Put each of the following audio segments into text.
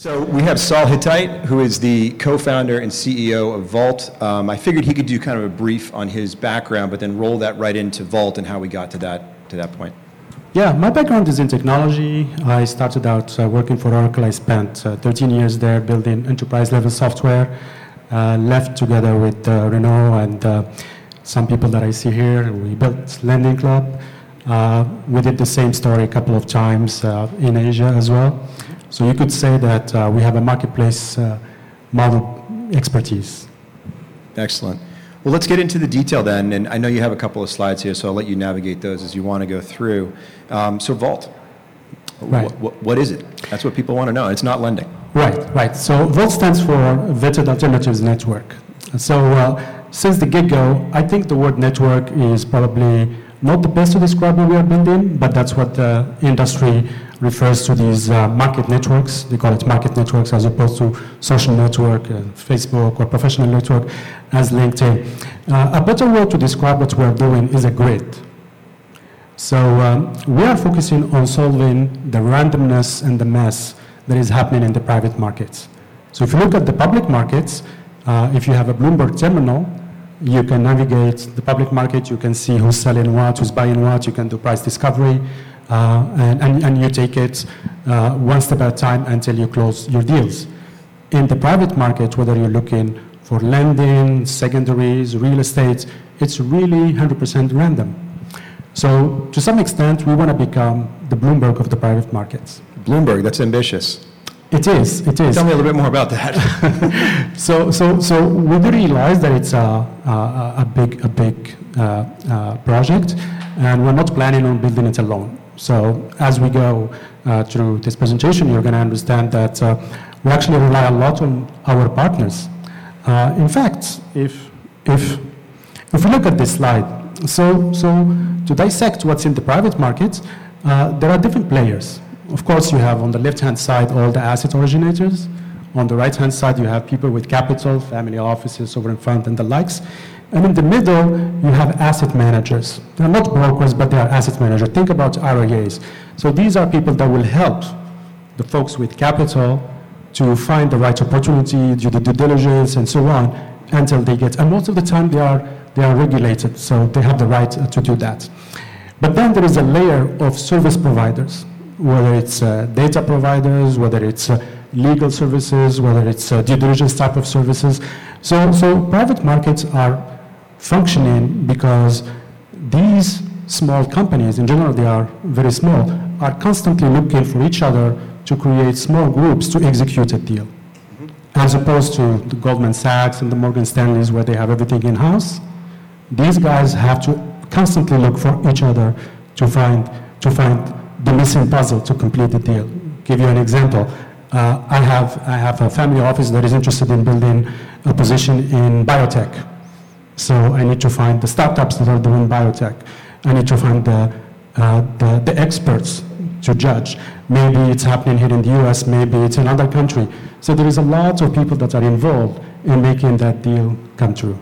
So we have Soul Htite, who is the co-founder and CEO of Valt. Um, I figured he could do kind of a brief on his background, but then roll that right into Valt and how we got to that to that point. Yeah, my background is in technology. I started out uh, working for Oracle. I spent uh, 13 years there building enterprise level software. Uh, left together with uh, Renaud and uh, some people that I see here. We built Lending Club. Uh, we did the same story a couple of times in Asia as well. So you could say that uh, we have a marketplace uh, model expertise. Excellent. Well, let's get into the detail then. And I know you have a couple of slides here, so I'll let you navigate those as you want to go through. Um, so, Valt, right. What, what is it? That's what people want to know. It's not lending. Right, right. So, Valt stands for Vetted Alternatives Network. So, uh, since the get go, I think the word network is probably not the best to describe what we are building, but that's what the industry refers to these uh, market networks. They call it market networks as opposed to social network, uh, Facebook, or professional network as LinkedIn. Uh, a better word to describe what we are doing is a grid. So um, we are focusing on solving the randomness and the mess that is happening in the private markets. So if you look at the public markets, uh, if you have a Bloomberg terminal, you can navigate the public market, you can see who's selling what, who's buying what, you can do price discovery, and, and, and, you take it uh, one step at a time until you close your deals. In the private market, whether you're looking for lending, secondaries, real estate, it's really 100% random. So to some extent, we want to become the Bloomberg of the private markets. Bloomberg, that's ambitious. It is. It is. Tell me a little bit more about that. so, so, so we do realize that it's a, a, a big, a big uh, uh, project, and we're not planning on building it alone. So as we go uh, through this presentation, you're going to understand that uh, we actually rely a lot on our partners. Uh, in fact, if, if, if we look at this slide, so, so to dissect what's in the private market, uh, there are different players. Of course, you have on the left-hand side all the asset originators. On the right-hand side, you have people with capital, family offices, sovereign fund, and the likes. And in the middle, you have asset managers. They're not brokers, but they are asset managers. Think about RIAs. So these are people that will help the folks with capital to find the right opportunity, do the due diligence, and so on, until they get. And most of the time, they are they are regulated, so they have the right to do that. But then there is a layer of service providers, whether it's uh, data providers, whether it's uh, legal services, whether it's uh, due diligence type of services. So, so private markets are functioning because these small companies, in general they are very small, are constantly looking for each other to create small groups to execute a deal. Mm-hmm. As opposed to the Goldman Sachs and the Morgan Stanleys where they have everything in-house, these guys have to constantly look for each other to find, to find the missing puzzle to complete the deal. Give you an example. Uh, I, have, I have a family office that is interested in building a position in biotech. So I need to find the startups that are doing biotech. I need to find the, uh, the, the, experts to judge. Maybe it's happening here in the US, maybe it's in another country. So there is a lot of people that are involved in making that deal come true.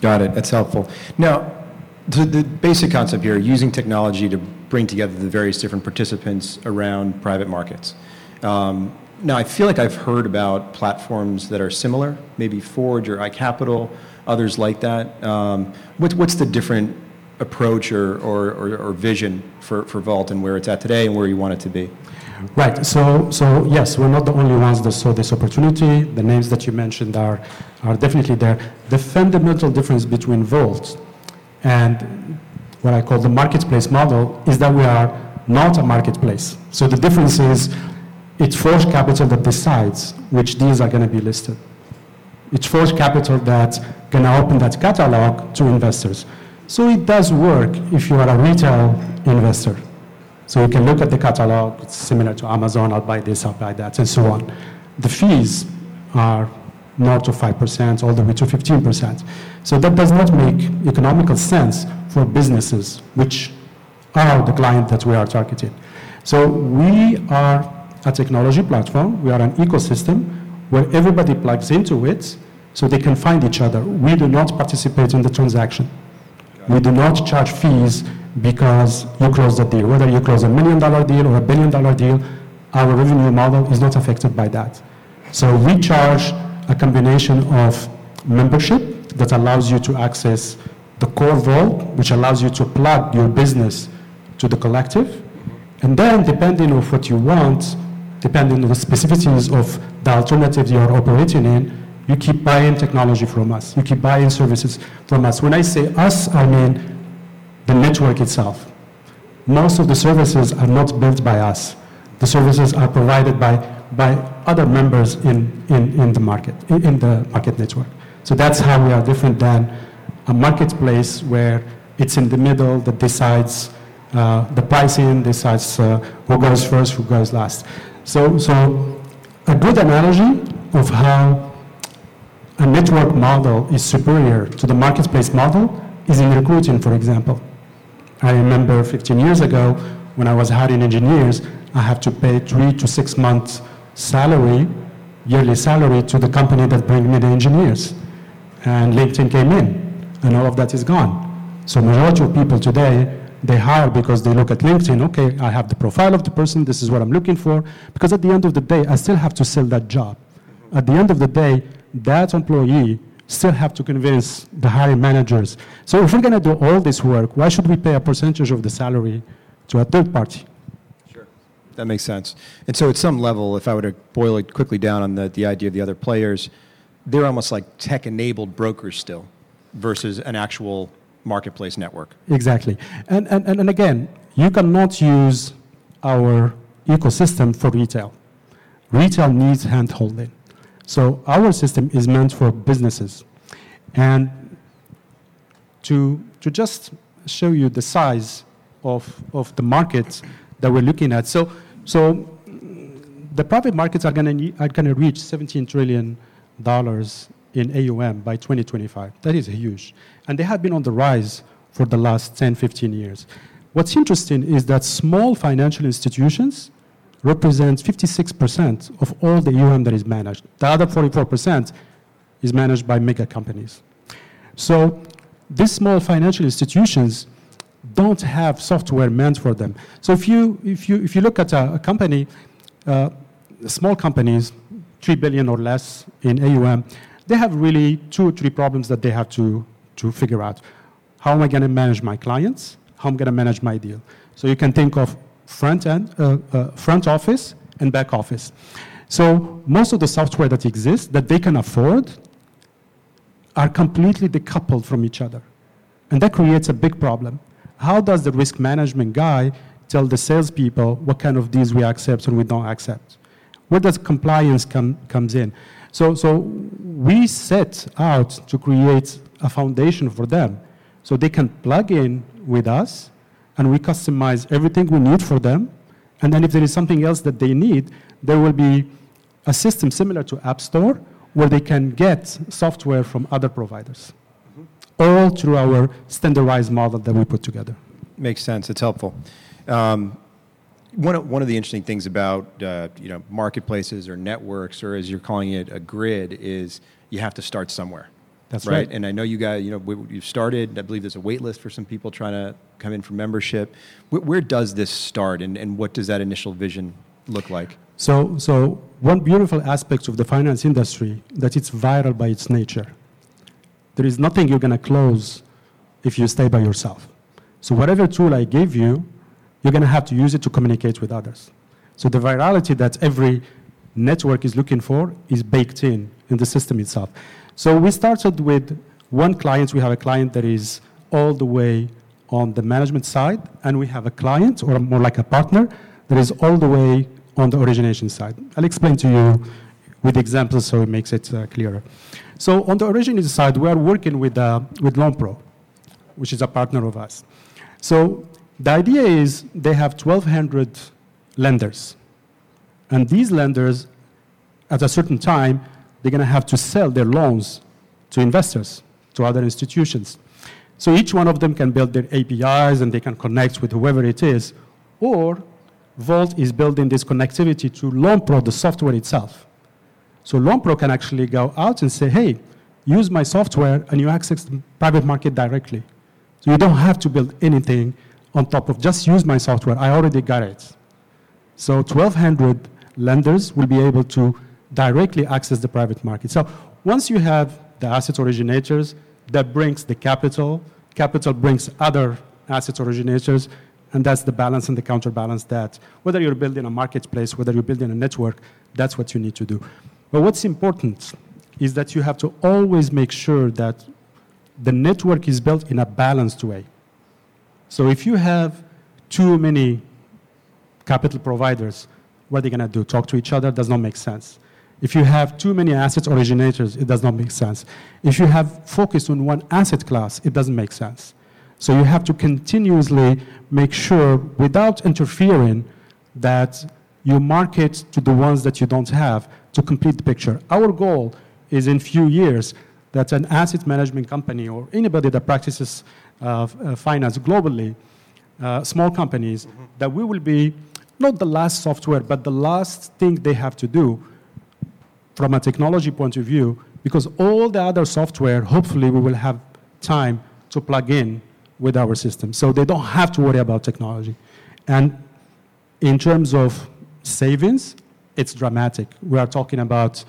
Got it. That's helpful. Now, the, the basic concept here, using technology to bring together the various different participants around private markets. Um, now, I feel like I've heard about platforms that are similar, maybe Forge or iCapital others like that. Um, what, what's the different approach or, or, or, or, vision for, for Valt and where it's at today and where you want it to be? Right. So, so yes, we're not the only ones that saw this opportunity. The names that you mentioned are, are definitely there. The fundamental difference between Valt and what I call the marketplace model is that we are not a marketplace. So the difference is it's Forge Capital that decides which deals are going to be listed. It's Forge Capital that's going to open that catalog to investors. So it does work if you are a retail investor. So you can look at the catalog, it's similar to Amazon, I'll buy this, I'll buy that, and so on. The fees are north of 5%, all the way to 15%. So that does not make economical sense for businesses, which are the client that we are targeting. So we are a technology platform, we are an ecosystem where everybody plugs into it so they can find each other. We do not participate in the transaction. We do not charge fees because you close the deal. Whether you close a million dollar deal or a billion dollar deal, our revenue model is not affected by that. So we charge a combination of membership that allows you to access the core vault, which allows you to plug your business to the collective. And then, depending on what you want, depending on the specificities of the alternative you are operating in, you keep buying technology from us. You keep buying services from us. When I say us, I mean the network itself. Most of the services are not built by us. The services are provided by, by other members in, in, in the market, in, in the market network. So that's how we are different than a marketplace where it's in the middle that decides uh, the pricing, decides uh, who goes first, who goes last. So, so a good analogy of how a network model is superior to the marketplace model is in recruiting, for example. I remember 15 years ago when I was hiring engineers, I have to pay three to six months salary, yearly salary to the company that bring me the engineers. And LinkedIn came in, and all of that is gone. So majority of people today, they hire because they look at LinkedIn, okay, I have the profile of the person, this is what I'm looking for. Because at the end of the day, I still have to sell that job. At the end of the day, that employee still have to convince the hiring managers. So if we're going to do all this work, why should we pay a percentage of the salary to a third party? Sure. That makes sense. And so at some level, if I were to boil it quickly down on the, the idea of the other players, they're almost like tech-enabled brokers still versus an actual marketplace network. Exactly. And, and, and again, you cannot use our ecosystem for retail. Retail needs hand-holding. So our system is meant for businesses. And to, to just show you the size of, of the markets that we're looking at. So, so the private markets are going are going to reach $17 trillion in AUM by 2025. That is huge. And they have been on the rise for the last 10, 15 years. What's interesting is that small financial institutions represent 56% of all the UM that is managed. The other 44% is managed by mega companies. So these small financial institutions don't have software meant for them. So if you, if you, if you look at a, a company, uh, small companies, 3 billion or less in AUM, they have really two or three problems that they have to, to figure out. How am I going to manage my clients? How am I going to manage my deal? So you can think of front end, uh, uh, front office and back office. So most of the software that exists that they can afford are completely decoupled from each other. And that creates a big problem. How does the risk management guy tell the salespeople what kind of deals we accept and we don't accept? Where does compliance come, comes in? So, so we set out to create a foundation for them so they can plug in with us and we customize everything we need for them. And then if there is something else that they need, there will be a system similar to App Store where they can get software from other providers, mm-hmm. all through our standardized model that we put together. Makes sense. It's helpful. Um, one of, one of the interesting things about uh, you know marketplaces or networks, or as you're calling it, a grid, is you have to start somewhere. That's right. right. And I know you guys, you know, you've started. I believe there's a wait list for some people trying to come in for membership. Where, where does this start, and, and what does that initial vision look like? So, so one beautiful aspect of the finance industry that it's viral by its nature. There is nothing you're going to close if you stay by yourself. So whatever tool I give you, you're going to have to use it to communicate with others. So the virality that every network is looking for is baked in in the system itself. So we started with one client. We have a client that is all the way on the management side, and we have a client, or more like a partner, that is all the way on the origination side. I'll explain to you with examples so it makes it uh, clearer. So on the origination side, we are working with, uh, with LoanPro, which is a partner of us. So the idea is they have 1,200 lenders. And these lenders, at a certain time, they're going to have to sell their loans to investors, to other institutions. So each one of them can build their APIs and they can connect with whoever it is. Or Valt is building this connectivity to LoanPro, the software itself. So LoanPro can actually go out and say, hey, use my software and you access the private market directly. So you don't have to build anything on top of just use my software. I already got it. So 1,200 lenders will be able to directly access the private market. So once you have the asset originators, that brings the capital, capital brings other asset originators, and that's the balance and the counterbalance that whether you're building a marketplace, whether you're building a network, that's what you need to do. But what's important is that you have to always make sure that the network is built in a balanced way. So if you have too many capital providers, what are they going to do? Talk to each other? Does not make sense. If you have too many asset originators, it does not make sense. If you have focused on one asset class, it doesn't make sense. So you have to continuously make sure, without interfering, that you market to the ones that you don't have to complete the picture. Our goal is in few years that an asset management company or anybody that practices finance globally, uh, small companies, mm-hmm. that we will be not the last software, but the last thing they have to do from a technology point of view, because all the other software, hopefully, we will have time to plug in with our system. So they don't have to worry about technology. And in terms of savings, it's dramatic. We are talking about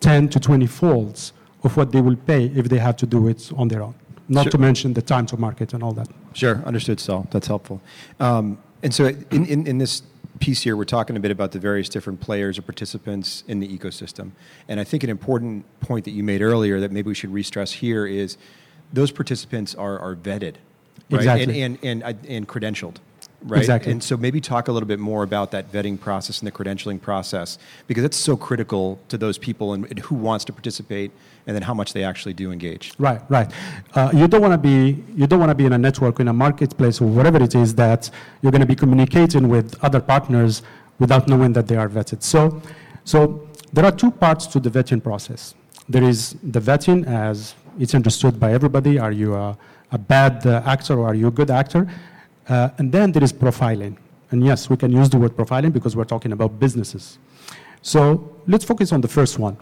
10 to 20 folds of what they will pay if they have to do it on their own. Not sure. to mention the time to market and all that. Sure, understood, Soul. That's helpful. Um, and so in, in, in this piece here, we're talking a bit about the various different players or participants in the ecosystem. And I think an important point that you made earlier that maybe we should re-stress here is those participants are, are vetted, right? Exactly. And, and, and, and credentialed right? Exactly. And so maybe talk a little bit more about that vetting process and the credentialing process because it's so critical to those people and, and who wants to participate and then how much they actually do engage. Right, right. Uh, you don't want to be you don't want to be in a network in a marketplace or whatever it is that you're going to be communicating with other partners without knowing that they are vetted. So, so there are two parts to the vetting process. There is the vetting as it's understood by everybody. Are you a, a bad actor or are you a good actor? Uh, and then there is profiling. And yes, we can use the word profiling because we're talking about businesses. So let's focus on the first one.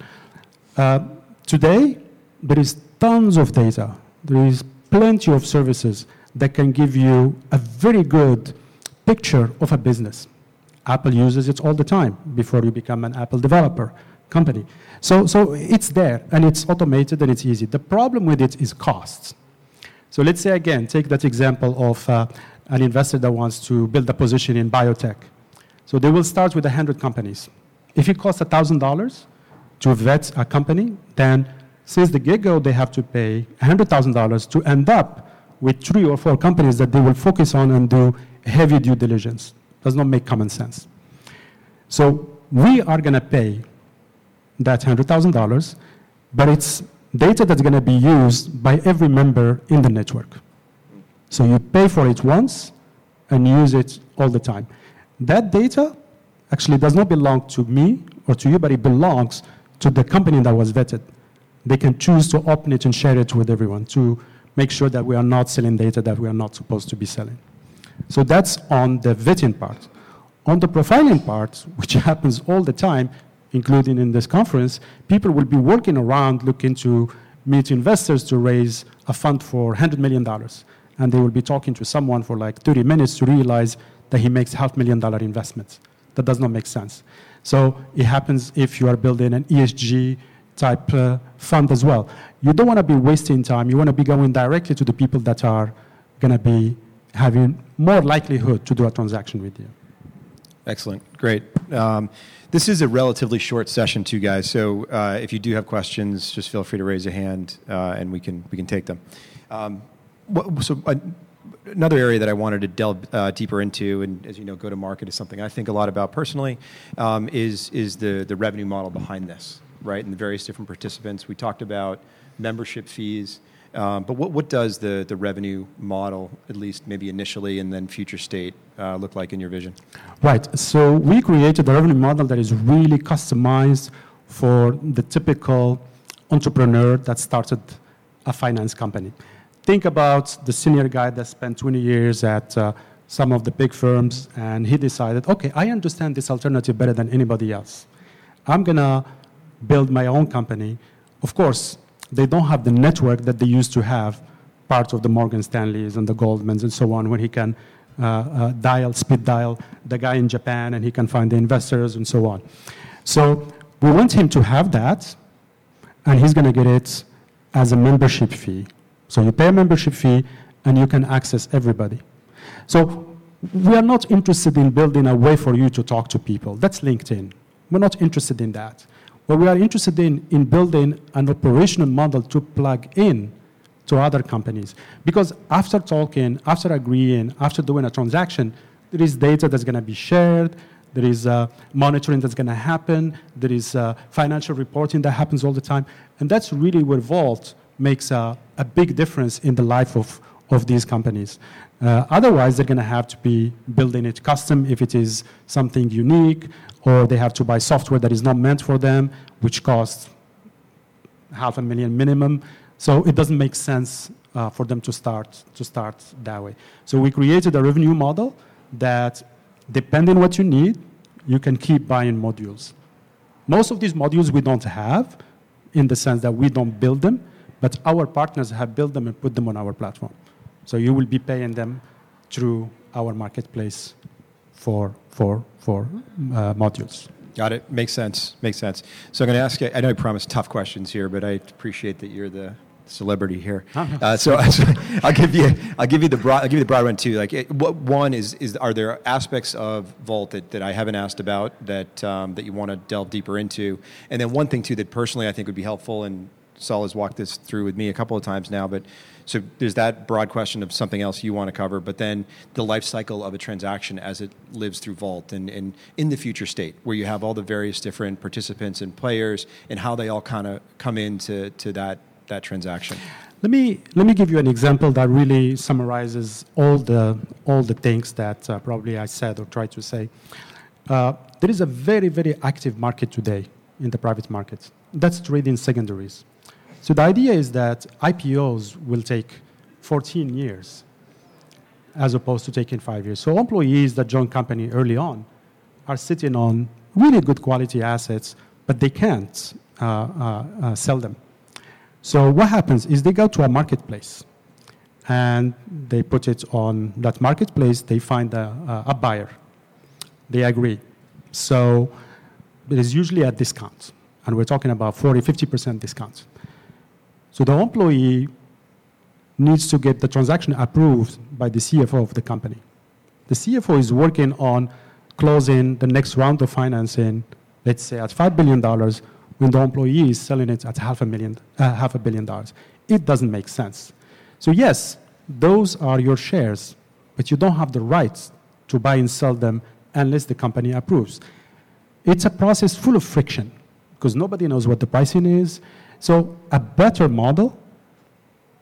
Uh, today, there is tons of data. There is plenty of services that can give you a very good picture of a business. Apple uses it all the time before you become an Apple developer company. So, so it's there and it's automated and it's easy. The problem with it is costs. So let's say again, take that example of uh, an investor that wants to build a position in biotech. So they will start with 100 companies. If it costs $1,000 to vet a company, then since the get-go, they have to pay $100,000 to end up with three or four companies that they will focus on and do heavy due diligence. Does not make common sense. So we are going to pay that $100,000, but it's data that's going to be used by every member in the network. So you pay for it once and use it all the time. That data actually does not belong to me or to you, but it belongs to the company that was vetted. They can choose to open it and share it with everyone to make sure that we are not selling data that we are not supposed to be selling. So that's on the vetting part. On the profiling part, which happens all the time, including in this conference, people will be working around looking to meet investors to raise a fund for $100 million and they will be talking to someone for like 30 minutes to realize that he makes half million dollar investments. That does not make sense. So it happens if you are building an ESG type uh, fund as well. You don't want to be wasting time. You want to be going directly to the people that are going to be having more likelihood to do a transaction with you. Excellent. Great. Um, this is a relatively short session, too, guys. So uh, if you do have questions, just feel free to raise a hand, uh, and we can we can take them. Um, so uh, another area that I wanted to delve uh, deeper into, and as you know, go to market is something I think a lot about personally, um, is is the the revenue model behind this, right? And the various different participants. We talked about membership fees. Um, but what, what does the, the revenue model, at least maybe initially and then future state, uh, look like in your vision? Right. So we created a revenue model that is really customized for the typical entrepreneur that started a finance company think about the senior guy that spent 20 years at uh, some of the big firms and he decided, okay, I understand this alternative better than anybody else. I'm going to build my own company. Of course, they don't have the network that they used to have, part of the Morgan Stanleys and the Goldmans and so on, where he can uh, uh, dial, speed dial, the guy in Japan, and he can find the investors and so on. So we want him to have that, and he's going to get it as a membership fee. So you pay a membership fee, and you can access everybody. So we are not interested in building a way for you to talk to people. That's LinkedIn. We're not interested in that. What we are interested in, in building an operational model to plug in to other companies. Because after talking, after agreeing, after doing a transaction, there is data that's going to be shared, there is uh, monitoring that's going to happen, there is uh, financial reporting that happens all the time. And that's really where Valt makes a, a big difference in the life of, of these companies. Uh, otherwise, they're going to have to be building it custom if it is something unique, or they have to buy software that is not meant for them, which costs half a million minimum. So it doesn't make sense uh, for them to start to start that way. So we created a revenue model that, depending what you need, you can keep buying modules. Most of these modules we don't have, in the sense that we don't build them, but our partners have built them and put them on our platform. So you will be paying them through our marketplace for, for, for uh, modules. Got it. Makes sense. Makes sense. So I'm going to ask you, I know I promised tough questions here, but I appreciate that you're the celebrity here. Uh, so, so, I'll give you I'll give you the broad I'll give you the broad one too. Like it, what one is is are there aspects of Valt that, that I haven't asked about that um, that you want to delve deeper into? And then one thing too that personally I think would be helpful and Soul has walked this through with me a couple of times now, but so there's that broad question of something else you want to cover, but then the life cycle of a transaction as it lives through Valt and, and in the future state, where you have all the various different participants and players and how they all kind of come into to that, that transaction. Let me, let me give you an example that really summarizes all the, all the things that uh, probably I said or tried to say. Uh, there is a very, very active market today in the private market. That's trading secondaries. So the idea is that IPOs will take 14 years as opposed to taking five years. So employees that join company early on are sitting on really good quality assets, but they can't uh, uh, uh, sell them. So what happens is they go to a marketplace and they put it on that marketplace, they find a, a buyer. They agree. So it is usually a discount, and we're talking about 40, 50% discount. So the employee needs to get the transaction approved by the CFO of the company. The CFO is working on closing the next round of financing, let's say at $5 billion, when the employee is selling it at half a, million, uh, half a billion dollars. It doesn't make sense. So, yes, those are your shares, but you don't have the rights to buy and sell them unless the company approves. It's a process full of friction because nobody knows what the pricing is. So a better model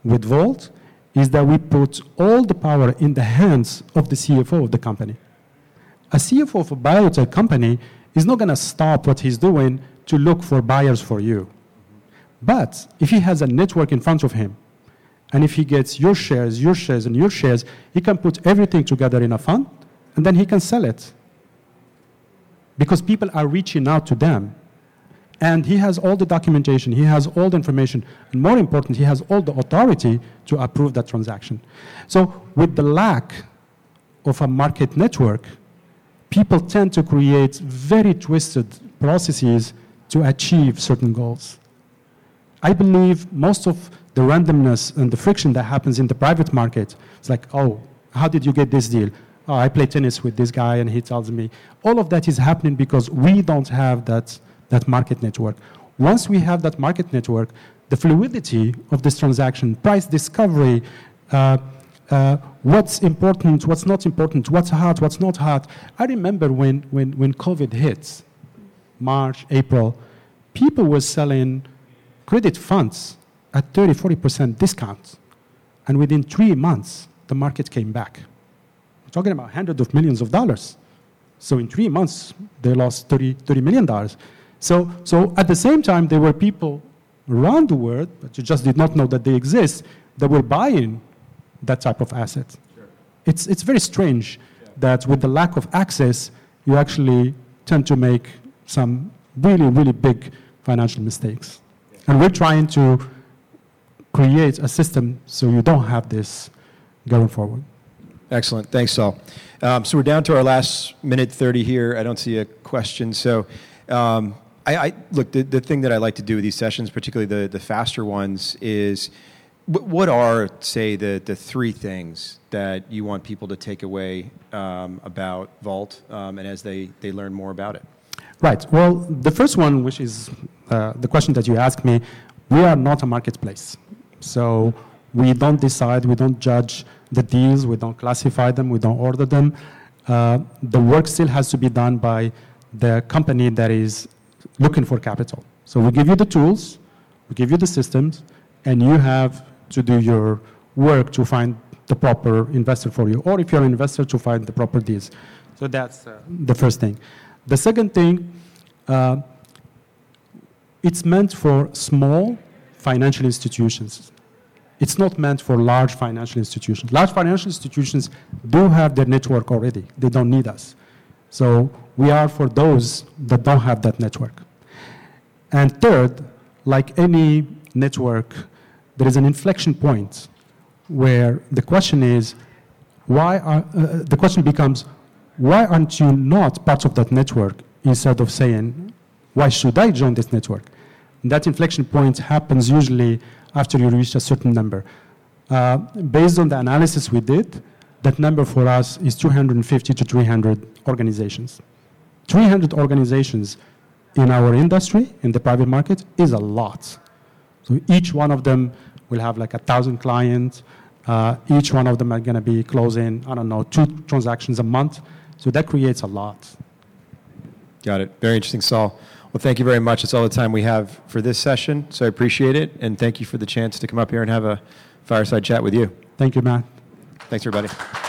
with Valt is that we put all the power in the hands of the CFO of the company. A CFO of a biotech company is not going to stop what he's doing to look for buyers for you. But if he has a network in front of him, and if he gets your shares, your shares, and your shares, he can put everything together in a fund, and then he can sell it. Because people are reaching out to them and he has all the documentation, he has all the information, and more important, he has all the authority to approve that transaction. So, with the lack of a market network, people tend to create very twisted processes to achieve certain goals. I believe most of the randomness and the friction that happens in the private market it's like, oh, how did you get this deal? Oh, I play tennis with this guy and he tells me. All of that is happening because we don't have that that market network. Once we have that market network, the fluidity of this transaction, price discovery, uh, uh, what's important, what's not important, what's hot, what's not hot. I remember when, when, when COVID hit, March, April, people were selling credit funds at 30, 40% discount. And within three months, the market came back. We're talking about hundreds of millions of dollars. So in three months, they lost 30, $30 million. So, so at the same time, there were people around the world, but you just did not know that they exist, that were buying that type of asset. Sure. It's, it's very strange yeah. that with the lack of access, you actually tend to make some really, really big financial mistakes. Yeah. And we're trying to create a system so you don't have this going forward. Excellent. Thanks, Soul. Um, so we're down to our last minute 30 here. I don't see a question. So, um, I, I look. The, the thing that I like to do with these sessions, particularly the the faster ones, is what are say the the three things that you want people to take away um, about Valt, um, and as they they learn more about it. Right. Well, the first one, which is uh, the question that you asked me, we are not a marketplace. So we don't decide, we don't judge the deals, we don't classify them, we don't order them. Uh, the work still has to be done by the company that is looking for capital. So we give you the tools, we give you the systems, and you have to do your work to find the proper investor for you, or if you're an investor, to find the proper deals. So that's uh, the first thing. The second thing, uh, it's meant for small financial institutions. It's not meant for large financial institutions. Large financial institutions do have their network already. They don't need us. So we are for those that don't have that network. And third, like any network, there is an inflection point where the question is, why are, uh, the question becomes, why aren't you not part of that network instead of saying, why should I join this network? That inflection point happens usually after you reach a certain number. Uh, based on the analysis we did, that number for us is 250 to 300 organizations. 300 organizations in our industry, in the private market, is a lot. So each one of them will have like a thousand clients. Uh, each one of them are going to be closing, I don't know, two transactions a month. So that creates a lot. Got it. Very interesting, Soul. Well, thank you very much. That's all the time we have for this session. So I appreciate it, and thank you for the chance to come up here and have a fireside chat with you. Thank you, Matt. Thanks, everybody.